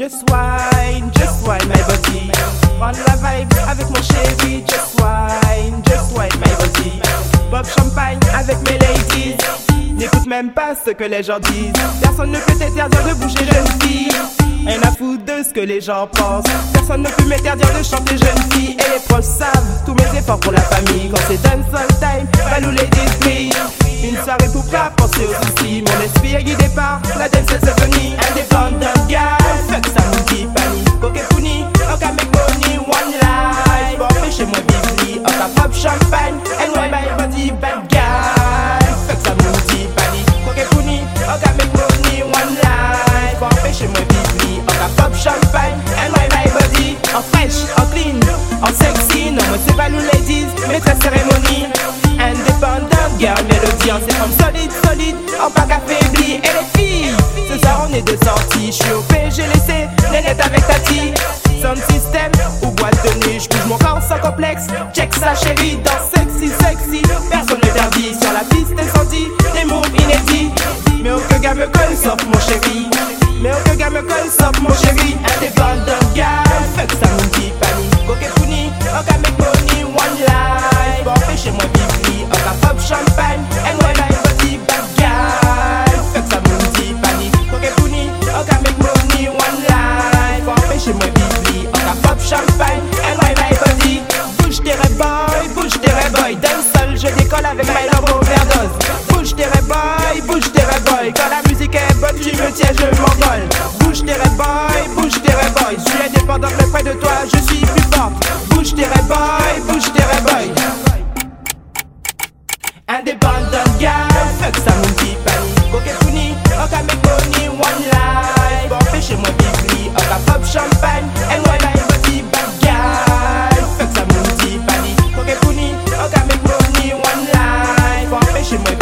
Just wine, just wine my body. Prends la vibe avec mon chéri. Just wine, just wine my body. Bob champagne avec mes ladies. N'écoute même pas ce que les gens disent. Personne ne peut t'interdire de bouger, jeune fille. Rien à foutre de ce que les gens pensent. Personne ne peut m'interdire de chanter jeune fille. Et les pros savent tous mes efforts pour la famille. Quand c'est dancehall time, Balou ladies please. Une pas penser aux soucis. Mon esprit est guidé par la dance symphony. Independent girl, fuck ça me dit panique. Poképuni, ok make money, one life. Bon, fais chez moi bibli, ok pop champagne. And why my body bad guy. Fuck ça me dit panique. Poképuni, ok make money, one life. Bon, fais chez moi bibli, ok pop champagne. And why my body en fresh, en clean, en sexy. Non, moi c'est pas nous ladies, mais ta cérémonie. Solide, solide, en pas affaibli. Et les filles, ce soir on est de sortie. Je suis au PG laissé, nénette avec Tati. Sound system ou boîte de nuit, je bouge mon corps sans complexe. Check ça chérie, dans sexy, sexy. Personne ne t'interdit sur la piste incendie, des mots inédits. Mais aucun gars me colle sauf mon chéri. Mais aucun gars me colle sauf mon chéri. Independent girl, aucun make money, one life. Bon, fais chez moi bibli, aucun pop champagne. And when I body, bouge fuck ça